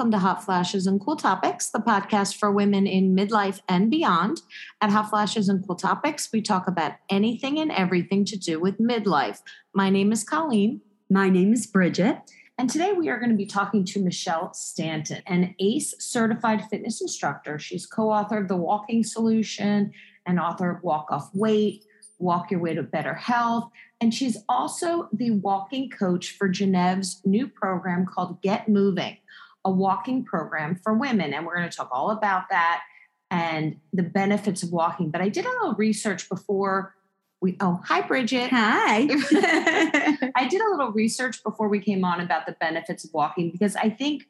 Welcome to Hot Flashes and Cool Topics, the podcast for women in midlife and beyond. At Hot Flashes and Cool Topics, we talk about anything and everything to do with midlife. My name is Colleen. My name is Bridget. And today we are going to be talking to Michelle Stanton, an ACE certified fitness instructor. She's co author of The Walking Solution and author of Walk Off Weight, Walk Your Way to Better Health. And she's also the walking coach for Gennev's new program called Get Moving a walking program for women. And we're going to talk all about that and the benefits of walking. But I did a little research before we, oh, hi, Bridget. Hi. I did a little research before we came on about the benefits of walking because I think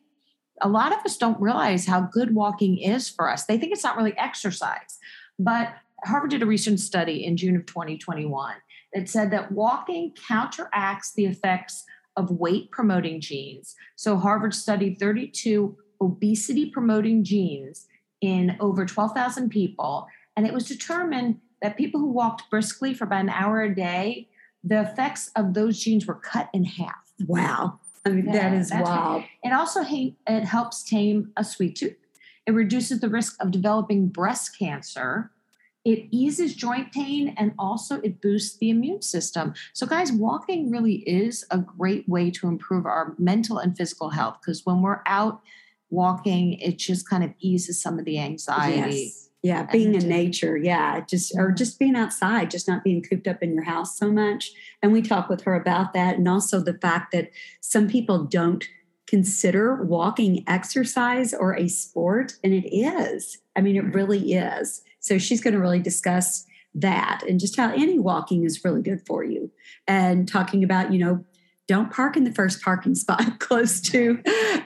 a lot of us don't realize how good walking is for us. They think it's not really exercise. But Harvard did a recent study in June of 2021 that said that walking counteracts the effects of weight promoting genes. So Harvard studied 32 obesity promoting genes in over 12,000 people, and it was determined that people who walked briskly for about an hour a day, the effects of those genes were cut in half. Wow. I mean, yeah, that is wild. It also it helps tame a sweet tooth. It reduces the risk of developing breast cancer it eases joint pain and also it boosts the immune system. So, guys, walking really is a great way to improve our mental and physical health because when we're out walking, it just kind of eases some of the anxiety. Yes. Yeah, being in nature, yeah, just or just being outside, just not being cooped up in your house so much. And we talk with her about that, and also the fact that some people don't consider walking exercise or a sport, and it is. I mean, it really is. So she's going to really discuss that and just how any walking is really good for you and talking about, you know, don't park in the first parking spot close to,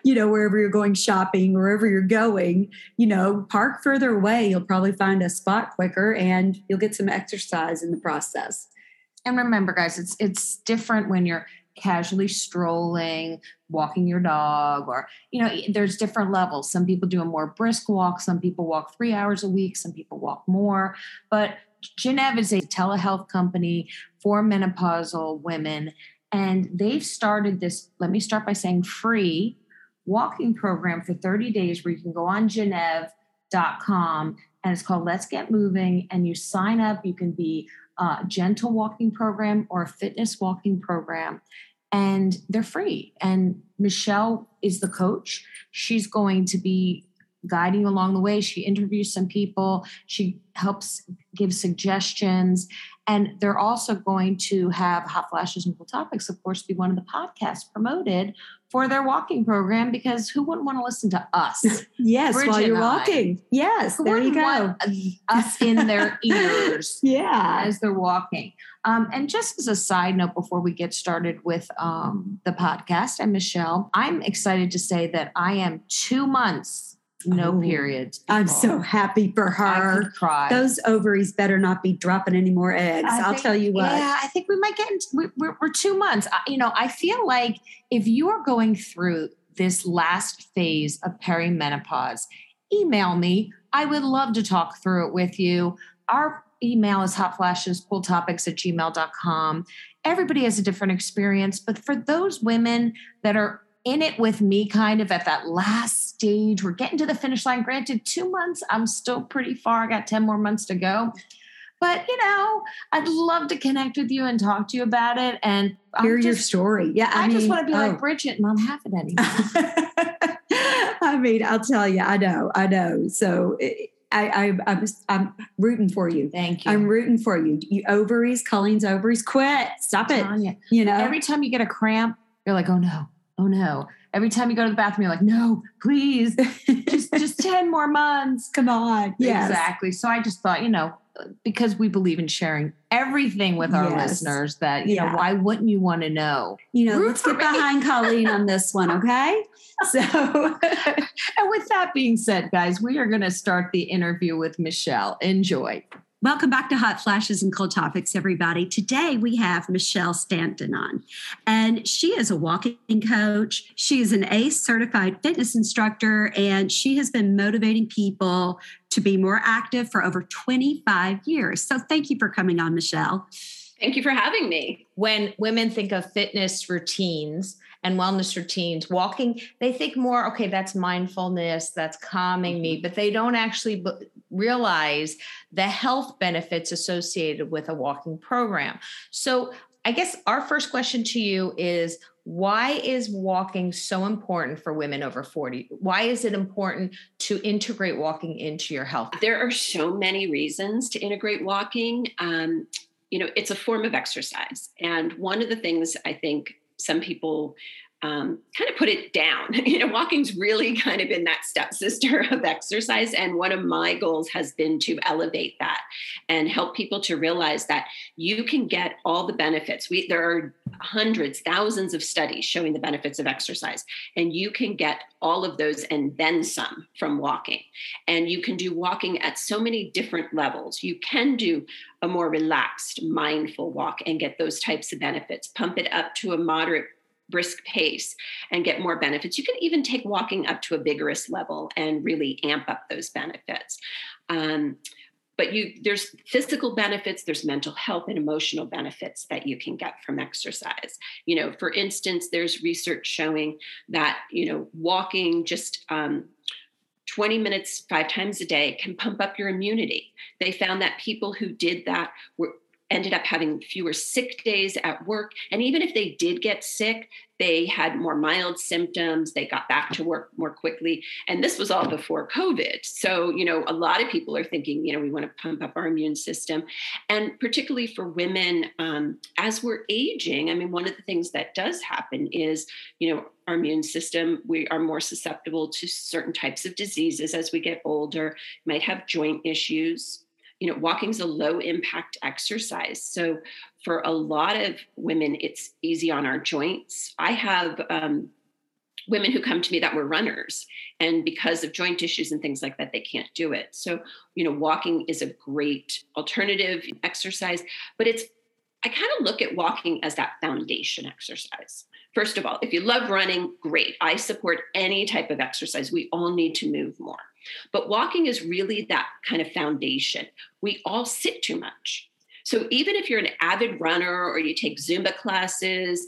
you know, wherever you're going shopping, wherever you're going, you know, park further away. You'll probably find a spot quicker and you'll get some exercise in the process. And remember, guys, it's it's different when you're casually strolling, walking your dog, or, you know, there's different levels. Some people do a more brisk walk, some people walk three hours a week, some people walk more. But Gennev is a telehealth company for menopausal women. And they've started this, let me start by saying free walking program for 30 days where you can go on Gennev.com and it's called Let's Get Moving. And you sign up, you can be a gentle walking program or a fitness walking program and they're free. And michelle is the coach. She's going to be guiding you along the way. She interviews some people. She helps give suggestions. And they're also going to have hot flashes and cool topics of course be one of the podcasts promoted for their walking program because who wouldn't want to listen to us? yes, Bridget while you're walking. Yes, who there you go. us in their ears. yeah, as they're walking. Um, and just as a side note, before we get started with um, the podcast and Michelle, I'm excited to say that I am two months no oh, periods. People. I'm so happy for her. Those ovaries better not be dropping any more eggs. I will tell you what. Yeah, I think we might get into, we're, we're two months. I, you know, I feel like if you are going through this last phase of perimenopause, email me. I would love to talk through it with you. Our email is hotflashescooltopics at gmail.com. Everybody has a different experience, but for those women that are in it with me kind of at that last stage. We're getting to the finish line. Granted, two months, I'm still pretty far. I got 10 more months to go. But you know, I'd love to connect with you and talk to you about it and hear just, your story. Yeah, I, I mean, just want to be oh. like Bridget and not have it anymore. I mean, I'll tell you, I know, I know. So it, I, I, I'm, I'm rooting for you. Thank you. I'm rooting for you. You ovaries, Colleen's ovaries, quit. Stop it. You know, every time you get a cramp, you're like, oh no, oh no. Every time you go to the bathroom, you're like, no, please, just just 10 more months. Come on. Yes. Exactly. So I just thought, you know, because we believe in sharing everything with our yes. listeners that, you yeah. know, why wouldn't you want to know? You know, Root let's get me. behind Colleen on this one, okay? So and with that being said, guys, we are going to start the interview with Michelle. Enjoy. Welcome back to Hot Flashes and Cold Topics, everybody. Today we have Michelle Stanton on, and she is a walking coach. She is an ACE certified fitness instructor, and she has been motivating people to be more active for over 25 years. So thank you for coming on, Michelle. Thank you for having me. When women think of fitness routines and wellness routines, walking, they think more, okay, that's mindfulness, that's calming me, mm-hmm. but they don't actually b- realize the health benefits associated with a walking program. So, I guess our first question to you is why is walking so important for women over 40 why is it important to integrate walking into your health there are so many reasons to integrate walking um, you know it's a form of exercise. And one of the things i think some people um, kind of put it down. You know, walking's really kind of been that stepsister of exercise. And one of my goals has been to elevate that and help people to realize that you can get all the benefits. We there are hundreds, thousands of studies showing the benefits of exercise, and you can get all of those and then some from walking. And you can do walking at so many different levels. You can do a more relaxed, mindful walk and get those types of benefits. Pump it up to a moderate brisk pace and get more benefits. You can even take walking up to a vigorous level and really amp up those benefits. Um, but you there's physical benefits there's mental health and emotional benefits that you can get from exercise you know for instance there's research showing that you know walking just um, 20 minutes five times a day can pump up your immunity they found that people who did that were ended up having fewer sick days at work. And even if they did get sick, they had more mild symptoms. They got back to work more quickly. And this was all before COVID. So, you know, a lot of people are thinking, you know, we want to pump up our immune system. And particularly for women, um, as we're aging, I mean, one of the things that does happen is, you know, our immune system, we are more susceptible to certain types of diseases as we get older, might have joint issues, you know, walking is a low impact exercise. So for a lot of women, it's easy on our joints. I have um, women who come to me that were runners and because of joint issues and things like that they can't do it. So you know walking is a great alternative exercise but it's i kind of look at walking as that foundation exercise. First of all if you love running great. I support any type of exercise. We all need to move more but walking is really that kind of foundation. We all sit too much. So even if you're an avid runner or you take Zumba classes,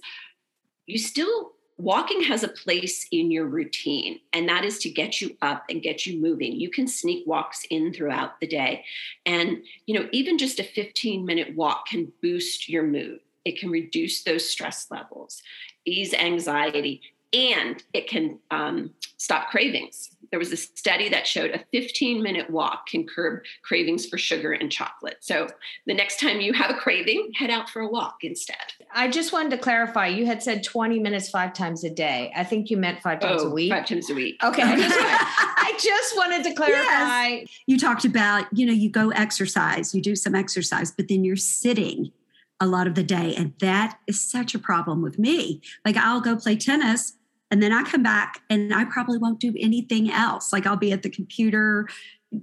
you still walking has a place in your routine and that is to get you up and get you moving you can sneak walks in throughout the day and you know even just a 15 minute walk can boost your mood it can reduce those stress levels ease anxiety and it can um, stop cravings there was a study that showed a 15 minute walk can curb cravings for sugar and chocolate. So the next time you have a craving, head out for a walk instead. I just wanted to clarify you had said 20 minutes five times a day. I think you meant five times oh, a week. Five times a week. Okay. I just, I just wanted to clarify. Yes. You talked about, you know, you go exercise, you do some exercise, but then you're sitting a lot of the day. And that is such a problem with me. Like I'll go play tennis and then I come back and I probably won't do anything else. Like I'll be at the computer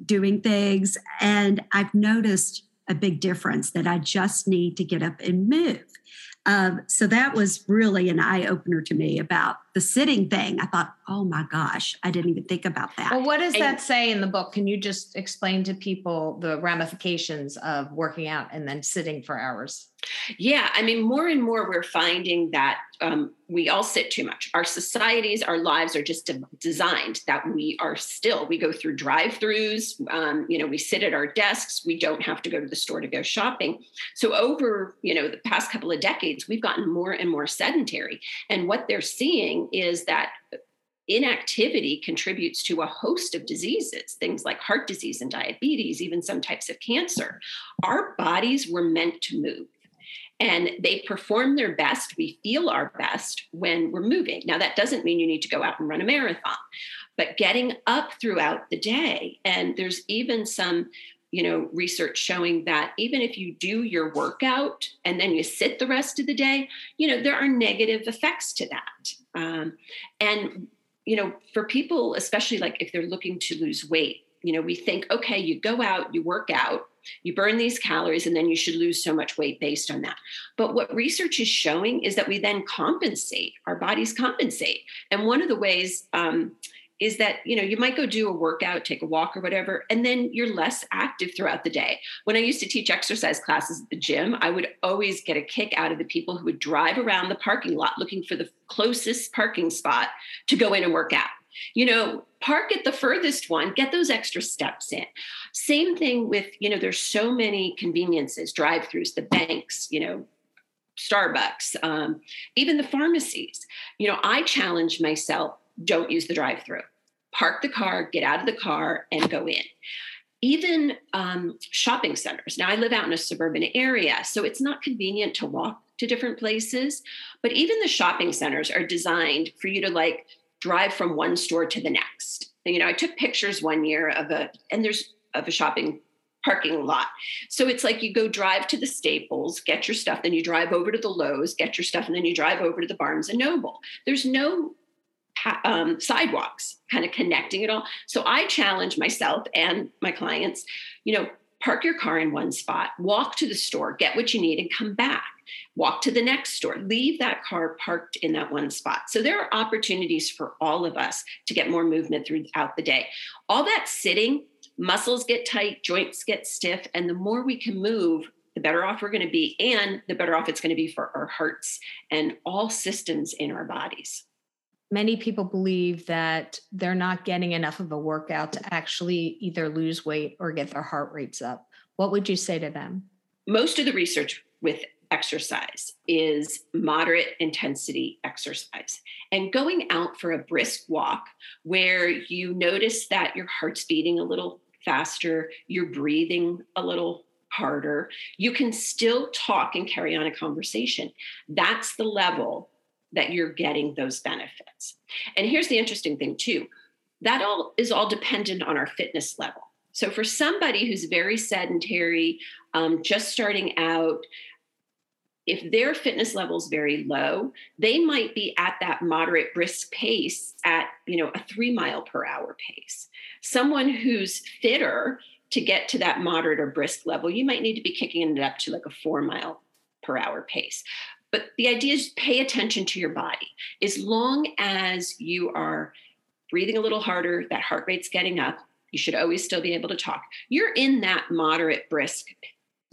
doing things. And I've noticed a big difference that I just need to get up and move. Um, so that was really an eye opener to me about the sitting thing. I thought, oh my gosh, I didn't even think about that. Well, what does and, that say in the book? Can you just explain to people the ramifications of working out and then sitting for hours? Yeah, I mean, more and more we're finding that um, we all sit too much. Our societies, our lives are just de- designed that we are still. We go through drive-throughs. Um, you know, we sit at our desks. We don't have to go to the store to go shopping. So over you know the past couple of decades, we've gotten more and more sedentary. And what they're seeing is that inactivity contributes to a host of diseases, things like heart disease and diabetes, even some types of cancer. Our bodies were meant to move. And they perform their best, we feel our best when we're moving. Now, that doesn't mean you need to go out and run a marathon, but getting up throughout the day. And there's even some you know research showing that even if you do your workout and then you sit the rest of the day you know there are negative effects to that um, and you know for people especially like if they're looking to lose weight you know we think okay you go out you work out you burn these calories and then you should lose so much weight based on that. But what research is showing is that we then compensate our bodies compensate. And one of the ways um, is that you know you might go do a workout take a walk or whatever and then you're less active throughout the day. When i used to teach exercise classes at the gym i would always get a kick out of the people who would drive around the parking lot looking for the closest parking spot to go in and work out. You know park at the furthest one get those extra steps in. Same thing with you know there's so many conveniences drive throughs the banks you know starbucks um, even the pharmacies. You know i challenge myself don't use the drive through park the car get out of the car and go in even um, shopping centers now i live out in a suburban area so it's not convenient to walk to different places but even the shopping centers are designed for you to like drive from one store to the next. You know, I took pictures one year of a, and there's of a shopping parking lot. So it's like you go drive to the Staples, get your stuff, then you drive over to the Lowe's, get your stuff, and then you drive over to the Barnes and Noble. There's no um, sidewalks kind of connecting it all. So I challenge myself and my clients, you know, park your car in one spot, walk to the store, get what you need, and come back. Walk to the next store, leave that car parked in that one spot. So there are opportunities for all of us to get more movement throughout the day. All that sitting, muscles get tight, joints get stiff, and the more we can move, the better off we're going to be, and the better off it's going to be for our hearts and all systems in our bodies many people believe that they're not getting enough of a workout to actually either lose weight or get their heart rates up. What would you say to them? Most of the research with exercise is moderate intensity exercise. And going out for a brisk walk where you notice that your heart's beating a little faster, you're breathing a little harder, you can still talk and carry on a conversation. That's the level that you're getting those benefits. And here's the interesting thing, too that all is all dependent on our fitness level. So for somebody who's very sedentary, um, just starting out, if their fitness level is very low, they might be at that moderate brisk pace at you know a three mile per hour pace. Someone who's fitter to get to that moderate or brisk level, you might need to be kicking it up to like a four mile per hour pace. But the idea is pay attention to your body. As long as you are breathing a little harder, that heart rate's getting up, you should always still be able to talk. You're in that moderate brisk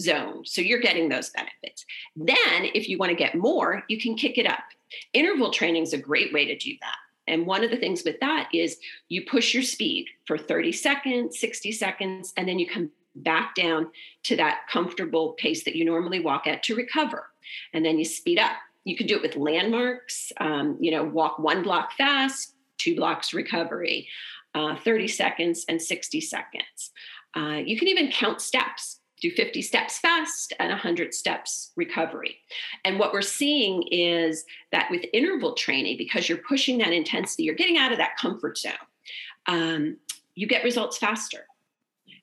zone. So you're getting those benefits. Then, if you want to get more, you can kick it up. Interval training is a great way to do that. And one of the things with that is you push your speed for 30 seconds, 60 seconds, and then you come back down to that comfortable pace that you normally walk at to recover. And then you speed up. You can do it with landmarks, um, you know, walk one block fast, two blocks recovery, uh, 30 seconds and 60 seconds. Uh, you can even count steps do 50 steps fast and 100 steps recovery. And what we're seeing is that with interval training, because you're pushing that intensity, you're getting out of that comfort zone, um, you get results faster.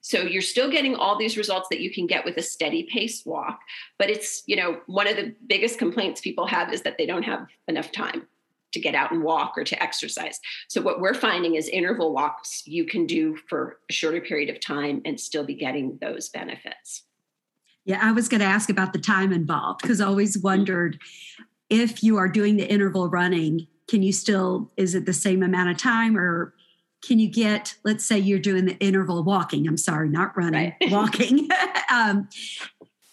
So you're still getting all these results that you can get with a steady pace walk. But it's, you know, one of the biggest complaints people have is that they don't have enough time to get out and walk or to exercise. So what we're finding is interval walks you can do for a shorter period of time and still be getting those benefits. Yeah, I was going to ask about the time involved because I always mm-hmm. wondered if you are doing the interval running, can you still, is it the same amount of time or can you get let's say you're doing the interval walking i'm sorry not running right. walking. Um,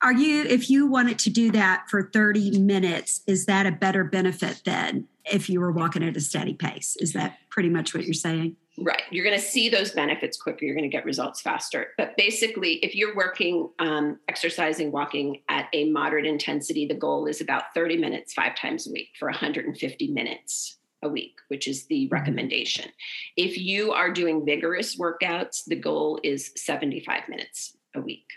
are you if you wanted to do that for 30 minutes is that a better benefit than if you were walking at a steady pace? Is that pretty much what you're saying? Right. You're going to see those benefits quicker. You're going to get results faster. But basically if you're working um, exercising walking at a moderate intensity the goal is about 30 minutes five times a week for 150 minutes a week, which is the mm-hmm. recommendation. If you are doing vigorous workouts, the goal is 75 minutes a week.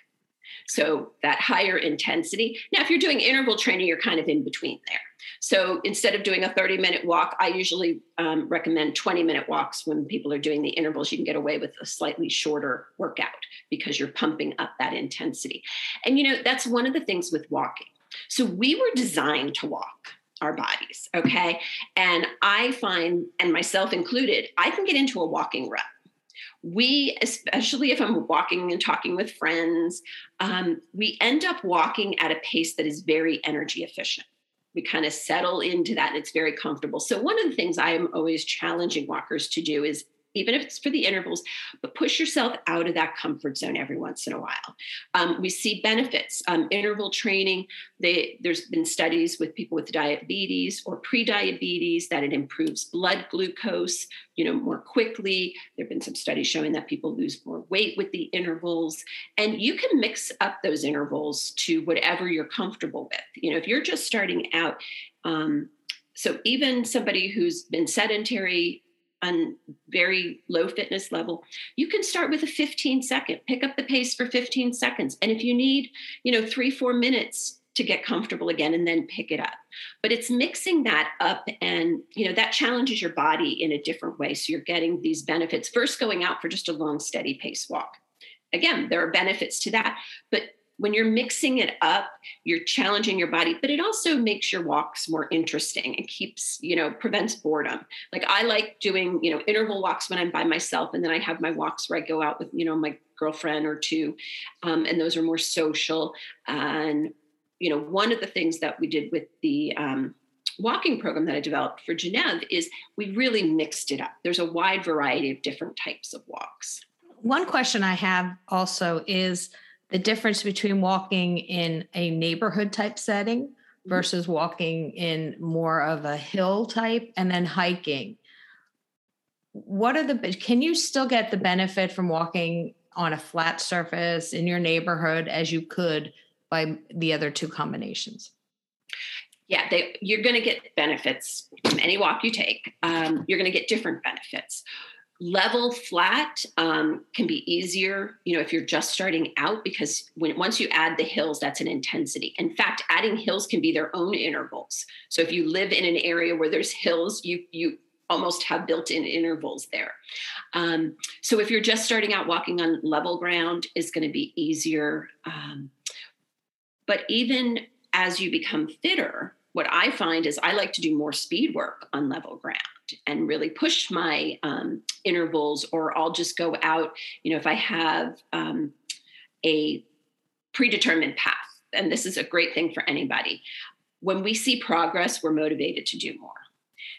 So that higher intensity. Now, if you're doing interval training, you're kind of in between there. So instead of doing a 30 minute walk, I usually um, recommend 20 minute walks when people are doing the intervals. You can get away with a slightly shorter workout because you're pumping up that intensity. And, you know, that's one of the things with walking. So we were designed to walk our bodies. Okay. And I find, and myself included, I can get into a walking rut. We, especially if I'm walking and talking with friends, um, we end up walking at a pace that is very energy efficient. We kind of settle into that and it's very comfortable. So, one of the things I am always challenging walkers to do is even if it's for the intervals, but push yourself out of that comfort zone every once in a while. Um, we see benefits. Um, interval training, they, there's been studies with people with diabetes or pre-diabetes that it improves blood glucose, you know, more quickly. There have been some studies showing that people lose more weight with the intervals. And you can mix up those intervals to whatever you're comfortable with. You know, if you're just starting out, um, so even somebody who's been sedentary on very low fitness level you can start with a 15 second. Pick up the pace for 15 seconds. And if you need you know 3 4 minutes to get comfortable again and then pick it up. But it's mixing that up and you know that challenges your body in a different way. So you're getting these benefits. First going out for just a long steady pace walk. Again there are benefits to that but when you're mixing it up you're challenging your body but it also makes your walks more interesting and keeps you know prevents boredom. Like i like doing you know interval walks when i'm by myself and then i have my walks where i go out with you know my girlfriend or two um, and those are more social. And you know one of the things that we did with the um, walking program that i developed for Gennev is we really mixed it up. There's a wide variety of different types of walks. One question i have also is the difference between walking in a neighborhood type setting mm-hmm. versus walking in more of a hill type and then hiking. What are the can you still get the benefit from walking on a flat surface in your neighborhood as you could by the other two combinations? Yeah they, you're going to get benefits from any walk you take. Um, you're going to get different benefits level flat um, can be easier you know if you're just starting out because when once you add the hills that's an intensity. In fact adding hills can be their own intervals. So if you live in an area where there's hills you you almost have built-in intervals there. Um, so if you're just starting out walking on level ground is going to be easier um, but even as you become fitter what i find is i like to do more speed work on level ground and really push my um, intervals, or I'll just go out, you know, if I have um, a predetermined path. And this is a great thing for anybody. When we see progress, we're motivated to do more.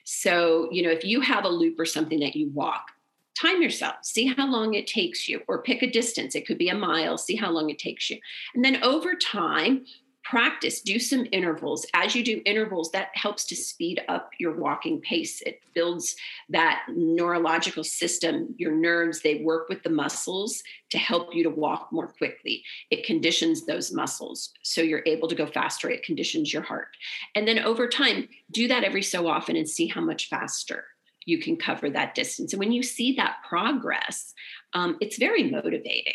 So, you know, if you have a loop or something that you walk, time yourself, see how long it takes you, or pick a distance. It could be a mile, see how long it takes you. And then over time, practice do some intervals. As you do intervals that helps to speed up your walking pace. It builds that neurological system your nerves they work with the muscles to help you to walk more quickly. It conditions those muscles so you're able to go faster. It conditions your heart. And then over time do that every so often and see how much faster you can cover that distance. And when you see that progress um, it's very motivating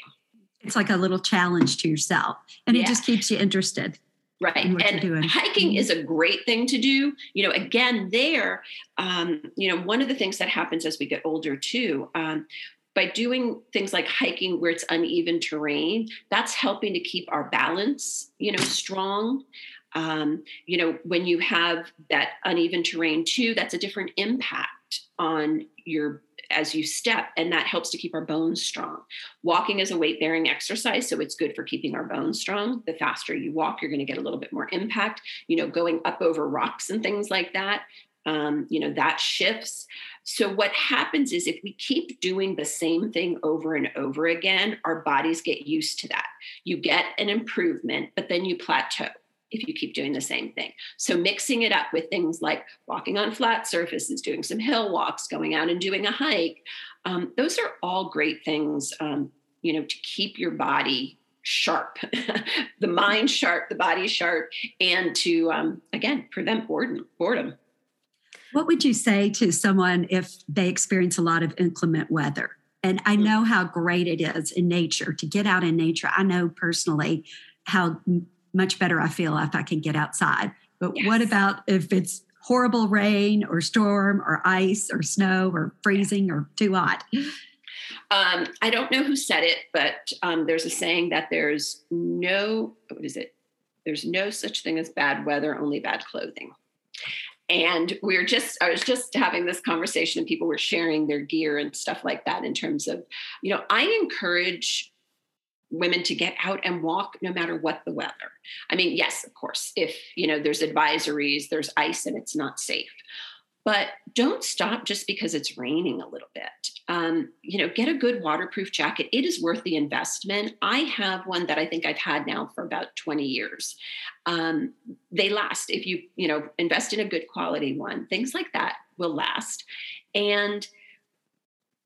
it's like a little challenge to yourself and yeah. it just keeps you interested right. and hiking mm-hmm. is a great thing to do. You know again there um, you know one of the things that happens as we get older too um, by doing things like hiking where it's uneven terrain that's helping to keep our balance you know strong. Um, you know when you have that uneven terrain too that's a different impact on your as you step, and that helps to keep our bones strong. Walking is a weight bearing exercise, so it's good for keeping our bones strong. The faster you walk, you're going to get a little bit more impact. You know, going up over rocks and things like that, um, you know, that shifts. So, what happens is if we keep doing the same thing over and over again, our bodies get used to that. You get an improvement, but then you plateau if you keep doing the same thing. So mixing it up with things like walking on flat surfaces, doing some hill walks, going out and doing a hike, um, those are all great things, um, you know, to keep your body sharp, the mind sharp, the body sharp, and to um, again prevent boredom. Boredom. What would you say to someone if they experience a lot of inclement weather? And I mm. know how great it is in nature to get out in nature. I know personally how much better I feel if I can get outside. But yes. what about if it's horrible rain or storm or ice or snow or freezing or too hot? Um, I don't know who said it, but um, there's a saying that there's no, what is it? There's no such thing as bad weather, only bad clothing. And we are just, I was just having this conversation and people were sharing their gear and stuff like that in terms of, you know, I encourage women to get out and walk no matter what the weather. I mean, yes, of course, if you know there's advisories, there's ice and it's not safe. but don't stop just because it's raining a little bit. Um, you know, get a good waterproof jacket. It is worth the investment. I have one that I think I've had now for about 20 years. Um, they last if you, you know, invest in a good quality one. Things like that will last. And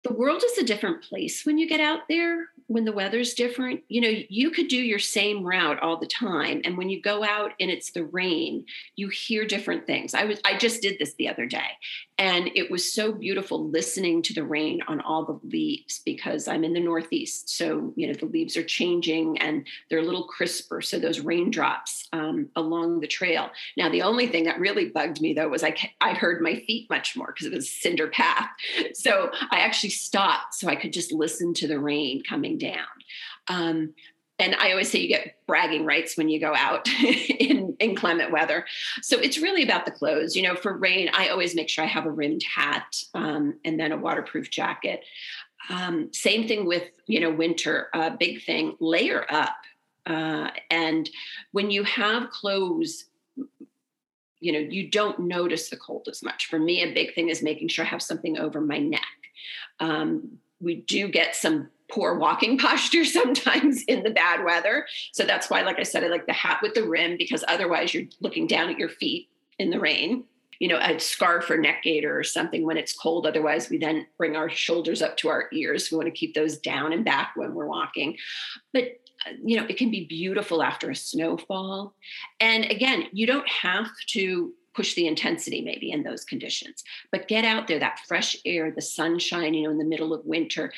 the world is a different place when you get out there when the weather's different. You know you could do your same route all the time and when you go out and it's the rain you hear different things. I was i just did this the other day and it was so beautiful listening to the rain on all the leaves because i'm in the northeast. So you know the leaves are changing and they're a little crisper. So those raindrops um, along the trail. Now the only thing that really bugged me though was i i heard my feet much more because it was cinder path. So i actually stopped so i could just listen to the rain coming down. Um, and I always say you get bragging rights when you go out in inclement weather. So it's really about the clothes. You know, for rain, I always make sure I have a rimmed hat um, and then a waterproof jacket. Um, same thing with you know winter. A uh, big thing: layer up. Uh, and when you have clothes you know you don't notice the cold as much for me a big thing is making sure i have something over my neck um, we do get some poor walking posture sometimes in the bad weather. So that's why, like I said, I like the hat with the rim because otherwise you're looking down at your feet in the rain. You know, a scarf or neck gaiter or something when it's cold. Otherwise, we then bring our shoulders up to our ears. We want to keep those down and back when we're walking. But you know, it can be beautiful after a snowfall. And again, you don't have to push the intensity maybe in those conditions but get out there that fresh air the sunshine you know in the middle of winter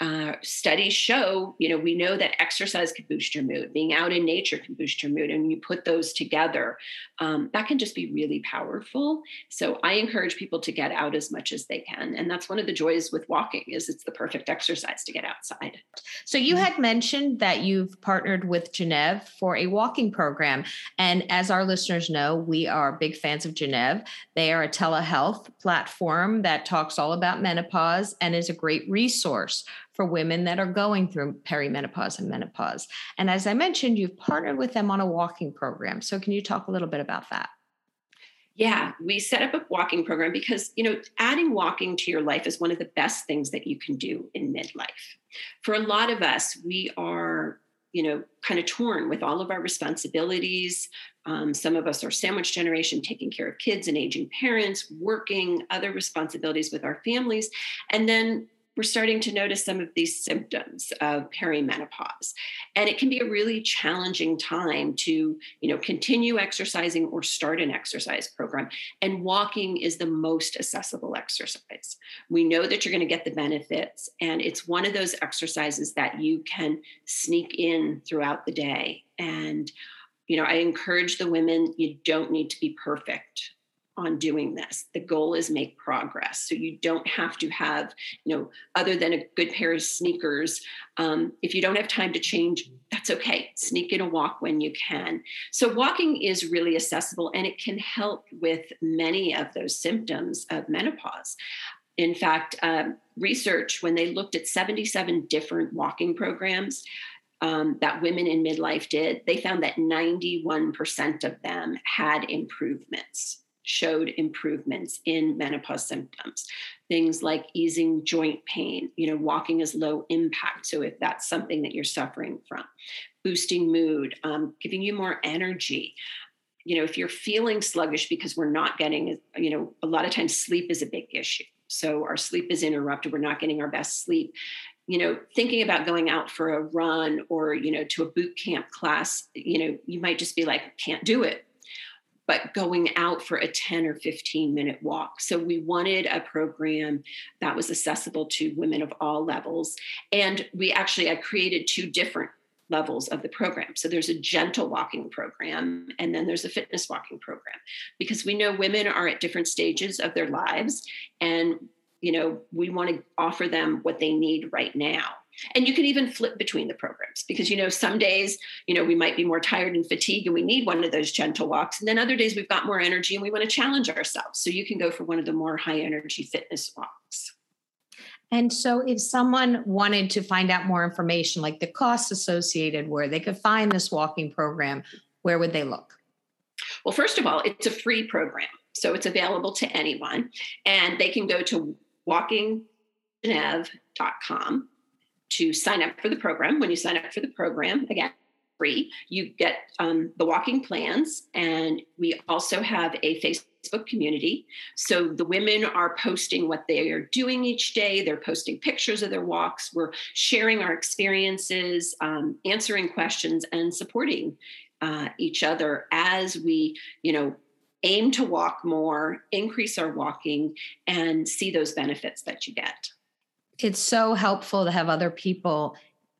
uh, studies show, you know, we know that exercise can boost your mood, being out in nature can boost your mood, and you put those together, um, that can just be really powerful. So I encourage people to get out as much as they can, and that's one of the joys with walking is it's the perfect exercise to get outside. So you had mentioned that you've partnered with Gennev for a walking program, and as our listeners know, we are big fans of Gennev. They are a telehealth platform that talks all about menopause and is a great resource for women that are going through perimenopause and menopause. And as I mentioned, you've partnered with them on a walking program. So can you talk a little bit about that? Yeah, we set up a walking program because, you know, adding walking to your life is one of the best things that you can do in midlife. For a lot of us, we are, you know, kind of torn with all of our responsibilities. Um, some of us are sandwich generation, taking care of kids and aging parents, working, other responsibilities with our families. And then we're starting to notice some of these symptoms of perimenopause. And it can be a really challenging time to you know continue exercising or start an exercise program. And walking is the most accessible exercise. We know that you're going to get the benefits and it's one of those exercises that you can sneak in throughout the day. And you know i encourage the women you don't need to be perfect on doing this. The goal is make progress. So you don't have to have you know other than a good pair of sneakers um, if you don't have time to change that's okay. Sneak in a walk when you can. So walking is really accessible and it can help with many of those symptoms of menopause. In fact um, research when they looked at 77 different walking programs um, that women in midlife did, they found that 91% of them had improvements showed improvements in menopause symptoms. Things like easing joint pain you know walking is low impact so if that's something that you're suffering from. Boosting mood um, giving you more energy. You know if you're feeling sluggish because we're not getting you know a lot of times sleep is a big issue. So our sleep is interrupted we're not getting our best sleep. You know thinking about going out for a run or you know to a boot camp class you know you might just be like can't do it but going out for a 10 or 15 minute walk. So we wanted a program that was accessible to women of all levels. And we actually, I created two different levels of the program. So there's a gentle walking program and then there's a fitness walking program because we know women are at different stages of their lives and you know we want to offer them what they need right now and you can even flip between the programs because you know some days you know we might be more tired and fatigued and we need one of those gentle walks. And then other days we've got more energy and we want to challenge ourselves. So you can go for one of the more high energy fitness walks. And so if someone wanted to find out more information like the costs associated where they could find this walking program where would they look? Well first of all it's a free program So it's available to anyone. And they can go to walkinggennev.com to sign up for the program. When you sign up for the program, again, free, you get um, the walking plans. And we also have a Facebook community. So the women are posting what they are doing each day. They're posting pictures of their walks. We're sharing our experiences, um, answering questions, and supporting uh, each other as we, you know, aim to walk more, increase our walking, and see those benefits that you get. It's so helpful to have other people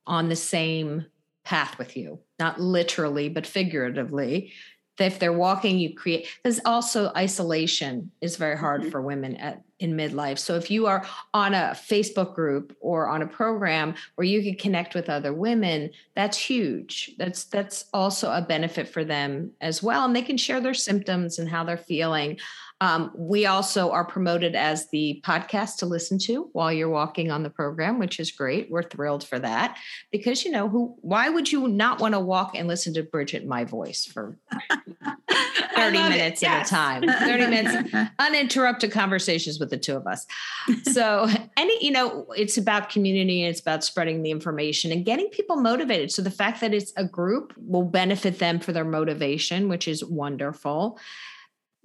on the same path with you, not literally, but figuratively. If they're walking, you create. There's also isolation is very hard mm-hmm. for women at in midlife. So if you are on a Facebook group or on a program where you can connect with other women, that's huge. That's that's also a benefit for them as well, and they can share their symptoms and how they're feeling. Um, we also are promoted as the podcast to listen to while you're walking on the program, which is great. We're thrilled for that because you know who? Why would you not want to walk and listen to Bridget my voice for 30 minutes at yes. a time? 30 minutes uninterrupted conversations with the two of us. So any, you know, it's about community and it's about spreading the information and getting people motivated. So the fact that it's a group will benefit them for their motivation, which is wonderful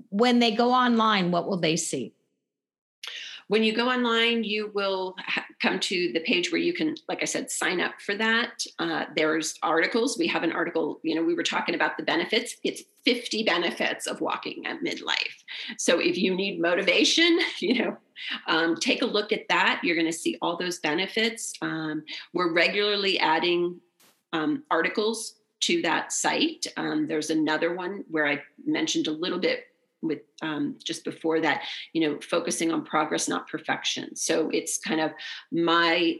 when they go online, what will they see? When you go online, you will come to the page where you can, like I said, sign up for that. Uh, there's articles. We have an article, you know, we were talking about the benefits. It's 50 benefits of walking at midlife. So if you need motivation, you know, um, take a look at that. You're going to see all those benefits. Um, we're regularly adding um, articles to that site. Um, there's another one where I mentioned a little bit with um, just before that, you know, focusing on progress, not perfection. So it's kind of my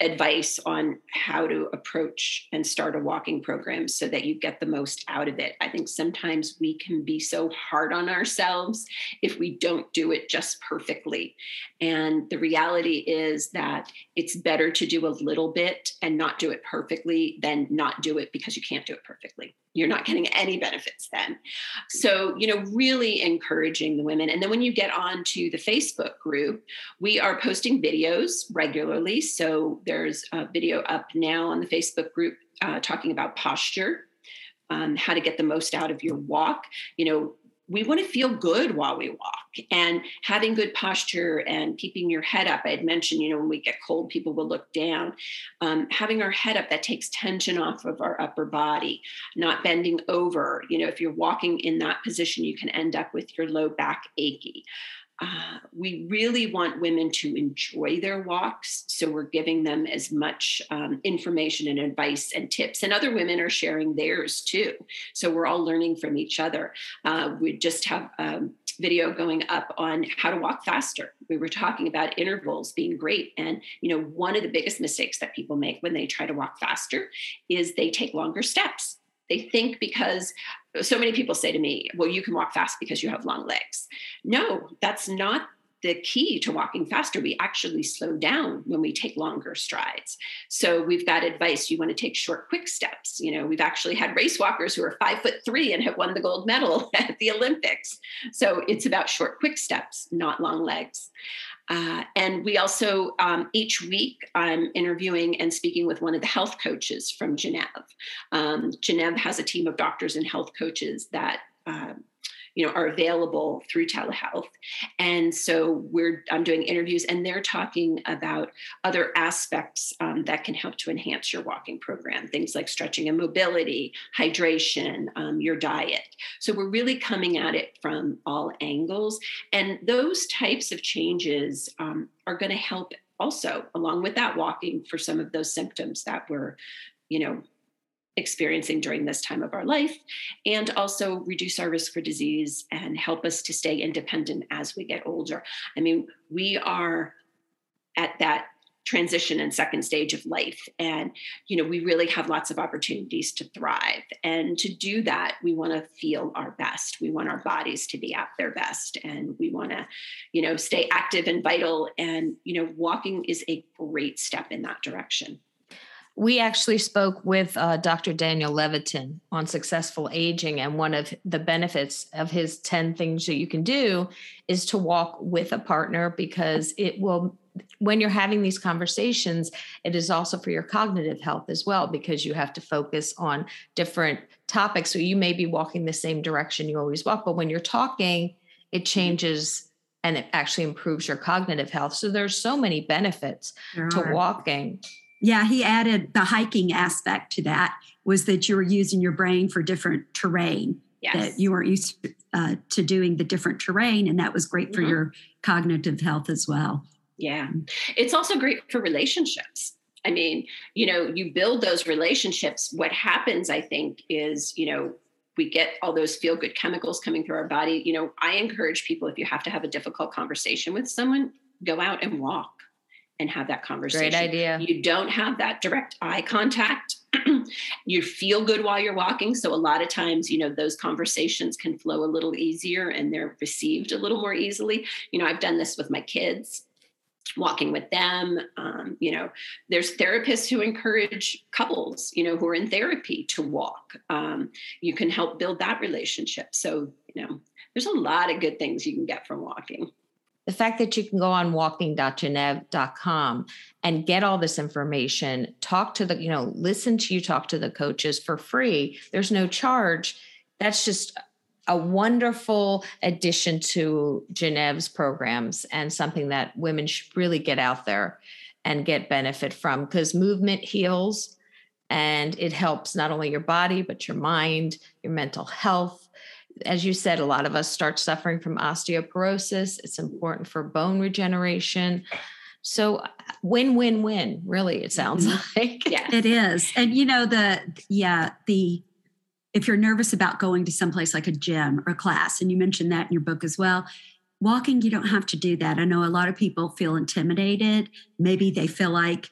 advice on how to approach and start a walking program so that you get the most out of it. I think sometimes we can be so hard on ourselves if we don't do it just perfectly. And the reality is that it's better to do a little bit and not do it perfectly than not do it because you can't do it perfectly you're not getting any benefits then. So, you know, really encouraging the women. And then when you get on to the Facebook group, we are posting videos regularly. So there's a video up now on the Facebook group uh, talking about posture. Um, how to get the most out of your walk. You know, we want to feel good while we walk and having good posture and keeping your head up. I had mentioned, you know, when we get cold, people will look down. Um, having our head up, that takes tension off of our upper body, not bending over. You know, if you're walking in that position, you can end up with your low back achy. Uh, we really want women to enjoy their walks. So we're giving them as much um, information and advice and tips. And other women are sharing theirs too. So we're all learning from each other. Uh, we just have a video going up on how to walk faster. We were talking about intervals being great. And, you know, one of the biggest mistakes that people make when they try to walk faster is they take longer steps. They think because so many people say to me, well, you can walk fast because you have long legs. No, that's not the key to walking faster. We actually slow down when we take longer strides. So we've got advice. You want to take short, quick steps. You know, we've actually had race walkers who are five foot three and have won the gold medal at the Olympics. So it's about short, quick steps, not long legs. Uh, and we also, um, each week, I'm interviewing and speaking with one of the health coaches from Gennev. Um, has a team of doctors and health coaches that uh, you know are available through telehealth. And so we're i'm doing interviews and they're talking about other aspects um, that can help to enhance your walking program things like stretching and mobility hydration um, your diet. So we're really coming at it from all angles. And those types of changes um, are going to help also along with that walking for some of those symptoms that we're you know experiencing during this time of our life, and also reduce our risk for disease and help us to stay independent as we get older. I mean, we are at that transition and second stage of life and you know we really have lots of opportunities to thrive. And to do that we want to feel our best. We want our bodies to be at their best and we want to you know stay active and vital. And you know walking is a great step in that direction We actually spoke with uh, Dr. Daniel Levitin on successful aging, and one of the benefits of his 10 things that you can do is to walk with a partner because it will, when you're having these conversations, it is also for your cognitive health as well because you have to focus on different topics. So you may be walking the same direction you always walk, but when you're talking, it changes and it actually improves your cognitive health. So there's so many benefits to walking. Yeah, he added the hiking aspect to that was that you were using your brain for different terrain. Yes. That you weren't used uh, to doing the different terrain, and that was great for mm-hmm. your cognitive health as well. Yeah, it's also great for relationships. I mean, you know, you build those relationships. What happens, I think, is you know we get all those feel good chemicals coming through our body. You know, I encourage people if you have to have a difficult conversation with someone, go out and walk and have that conversation. Great idea. You don't have that direct eye contact. you feel good while you're walking. So a lot of times, you know, those conversations can flow a little easier and they're received a little more easily. You know, I've done this with my kids walking with them um, you know there's therapists who encourage couples you know who are in therapy to walk um, you can help build that relationship so you know there's a lot of good things you can get from walking the fact that you can go on walkinggennev.com and get all this information, talk to the, you know, listen to you talk to the coaches for free. There's no charge. That's just a wonderful addition to Gennev's programs and something that women should really get out there and get benefit from because movement heals and it helps not only your body, but your mind, your mental health as you said, a lot of us start suffering from osteoporosis. It's important for bone regeneration. So win win win, really, it sounds mm-hmm. like. Yeah. It is. And you know, the yeah, the if you're nervous about going to someplace like a gym or a class, and you mentioned that in your book as well, walking, you don't have to do that. I know a lot of people feel intimidated. Maybe they feel like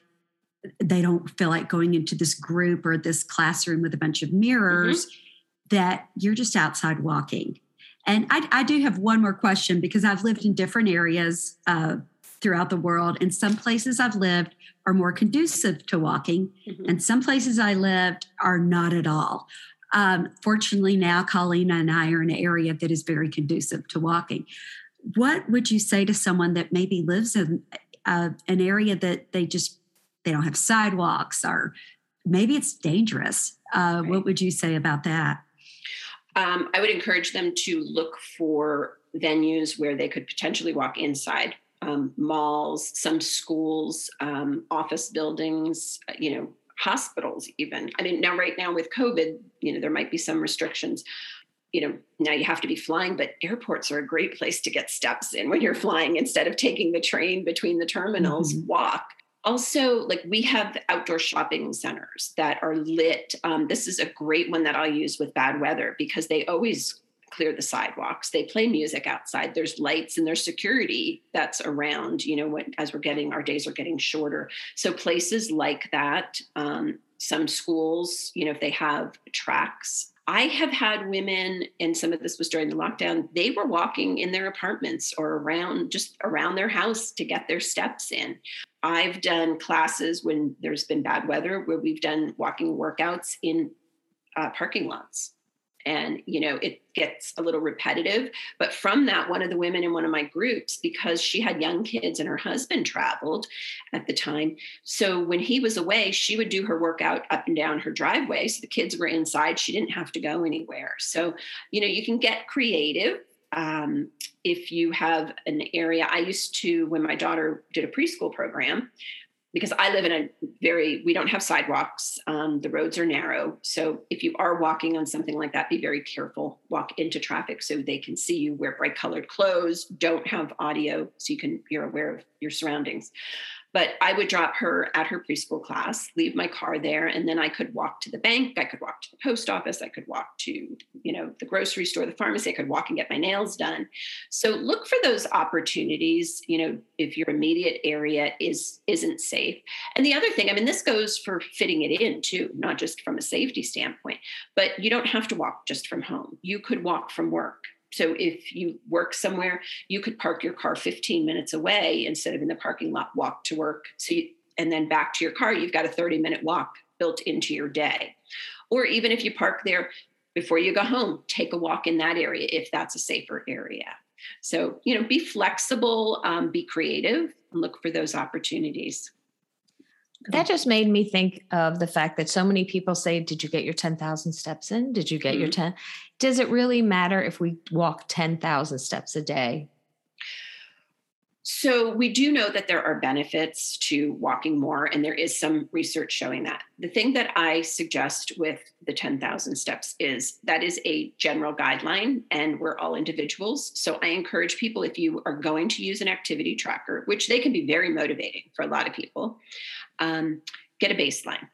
they don't feel like going into this group or this classroom with a bunch of mirrors. Mm-hmm that you're just outside walking. And I, I do have one more question because I've lived in different areas uh, throughout the world, and some places I've lived are more conducive to walking, mm-hmm. and some places I lived are not at all. Um, fortunately, now Colleen and I are in an area that is very conducive to walking. What would you say to someone that maybe lives in uh, an area that they just they don't have sidewalks or maybe it's dangerous? Uh, right. What would you say about that? Um, I would encourage them to look for venues where they could potentially walk inside um, malls, some schools, um, office buildings, uh, you know, hospitals, even. I mean, now, right now with COVID, you know, there might be some restrictions. You know, now you have to be flying, but airports are a great place to get steps in when you're flying instead of taking the train between the terminals, mm-hmm. walk also like we have outdoor shopping centers that are lit. Um, this is a great one that i'll use with bad weather because they always clear the sidewalks. They play music outside. There's lights and there's security that's around you know when, as we're getting our days are getting shorter. So places like that um, some schools you know if they have tracks I have had women, and some of this was during the lockdown, they were walking in their apartments or around just around their house to get their steps in. I've done classes when there's been bad weather where we've done walking workouts in uh, parking lots. And, you know, it gets a little repetitive. But from that, one of the women in one of my groups, because she had young kids and her husband traveled at the time. So when he was away, she would do her workout up and down her driveway. So the kids were inside. She didn't have to go anywhere. So, you know, you can get creative um, if you have an area, I used to, when my daughter did a preschool program, because I live in a very, we don't have sidewalks, um, the roads are narrow. So if you are walking on something like that, be very careful. Walk into traffic so they can see you, wear bright colored clothes, don't have audio so you can, you're aware of your surroundings. But I would drop her at her preschool class, leave my car there, and then I could walk to the bank. I could walk to the post office. I could walk to, you know, the grocery store, the pharmacy. I could walk and get my nails done. So look for those opportunities. You know, if your immediate area is isn't safe. And the other thing, I mean, this goes for fitting it in too, not just from a safety standpoint. But you don't have to walk just from home. You could walk from work so if you work somewhere, you could park your car 15 minutes away instead of in the parking lot, walk to work. So you, and then back to your car, you've got a 30 minute walk built into your day. Or even if you park there before you go home, take a walk in that area if that's a safer area. So, you know, be flexible, um, be creative, and look for those opportunities. That just made me think of the fact that so many people say, Did you get your 10,000 steps in? Did you get mm-hmm. your 10? Does it really matter if we walk 10,000 steps a day? So, we do know that there are benefits to walking more, and there is some research showing that. The thing that I suggest with the 10,000 steps is that is a general guideline, and we're all individuals. So, I encourage people if you are going to use an activity tracker, which they can be very motivating for a lot of people, um, get a baseline.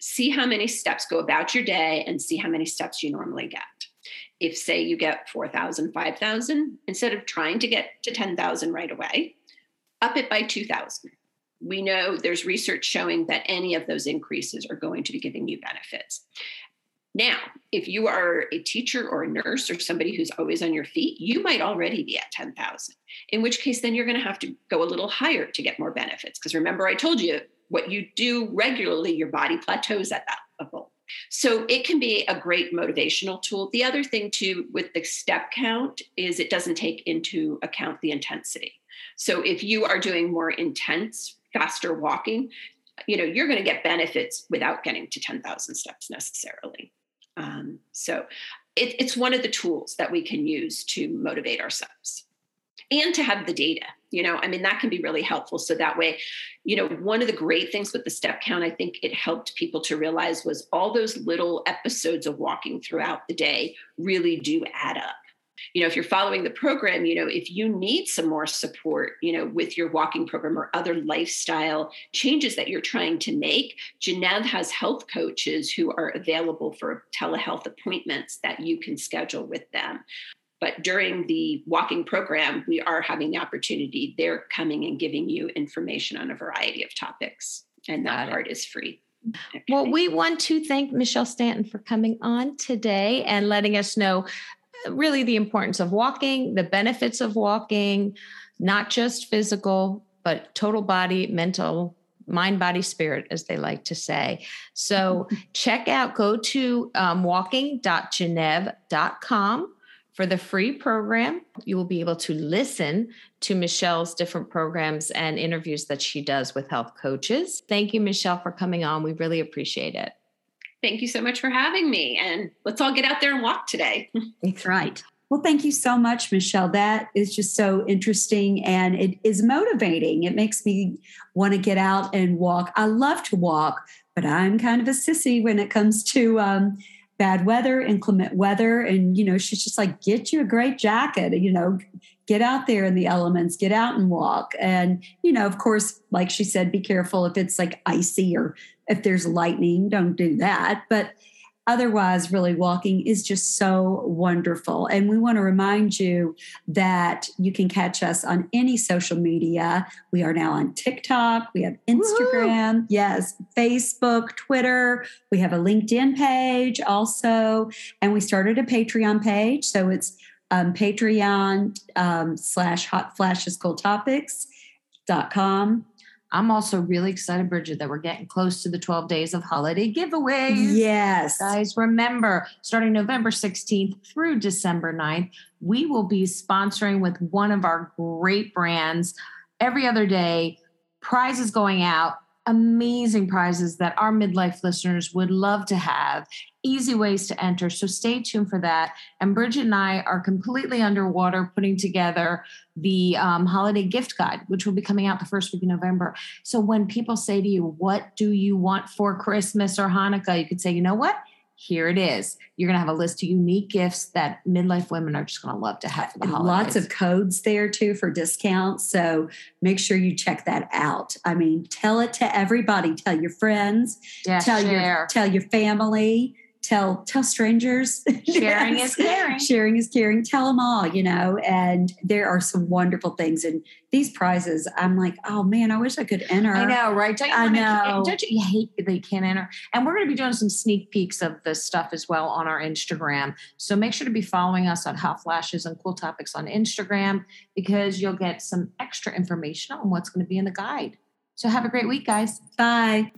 See how many steps go about your day and see how many steps you normally get. If say you get 4000 5000 instead of trying to get to 10000 right away up it by 2000 we know there's research showing that any of those increases are going to be giving you benefits. Now if you are a teacher or a nurse or somebody who's always on your feet you might already be at 10000 in which case then you're going to have to go a little higher to get more benefits. Because remember i told you what you do regularly your body plateaus at that level so it can be a great motivational tool. The other thing too with the step count is it doesn't take into account the intensity. So if you are doing more intense, faster walking, you know, you're going to get benefits without getting to 10,000 steps necessarily. Um, so it, it's one of the tools that we can use to motivate ourselves and to have the data you know i mean that can be really helpful. So that way you know one of the great things with the step count i think it helped people to realize was all those little episodes of walking throughout the day really do add up. You know if you're following the program you know if you need some more support you know with your walking program or other lifestyle changes that you're trying to make Gennev has health coaches who are available for telehealth appointments that you can schedule with them but during the walking program, we are having the opportunity. They're coming and giving you information on a variety of topics, and that part is free. Well, we want to thank Michelle Stanton for coming on today and letting us know uh, really the importance of walking, the benefits of walking, not just physical, but total body, mental, mind, body, spirit, as they like to say. So check out, go to um, for the free program, you will be able to listen to Michelle's different programs and interviews that she does with health coaches. Thank you, Michelle, for coming on. We really appreciate it. Thank you so much for having me. And let's all get out there and walk today. That's right. Well, thank you so much, Michelle. That is just so interesting and it is motivating. It makes me want to get out and walk. I love to walk, but I'm kind of a sissy when it comes to um, bad weather, inclement weather. And, you know, she's just like, get you a great jacket, you know, get out there in the elements, get out and walk. And, you know, of course, like she said, be careful if it's like icy or if there's lightning, don't do that. But otherwise, really walking is just so wonderful. And we want to remind you that you can catch us on any social media. We are now on TikTok, we have Instagram, Woo-hoo! yes, Facebook, Twitter. We have a LinkedIn page also. And we started a Patreon page. So it's um, Patreon um, slash hot flashes cool topics dot com I'm also really excited, Bridget, that we're getting close to the 12 days of holiday giveaways. Yes. Guys, remember, starting November 16th through December 9th, we will be sponsoring with one of our great brands every other day. Prizes going out amazing prizes that our midlife listeners would love to have, easy ways to enter. So stay tuned for that. And Bridget and I are completely underwater putting together the um, holiday gift guide, which will be coming out the first week of November. So when people say to you, What do you want for Christmas or Hanukkah? You could say, You know what? Here it is. You're going to have a list of unique gifts that midlife women are just going to love to have for the holidays. Lots of codes there too for discounts. So make sure you check that out. I mean, tell it to everybody. Tell your friends. Yeah, tell share. your tell your family tell tell strangers. Sharing is caring. Sharing is caring. Tell them all you know and there are some wonderful things. And these prizes i'm like oh man i wish i could enter. I know right? Don't you i know. don't you, you hate that you can't enter? And we're going to be doing some sneak peeks of this stuff as well on our instagram. So make sure to be following us on hot flashes and cool topics on instagram because you'll get some extra information on what's going to be in the guide. So have a great week guys. Bye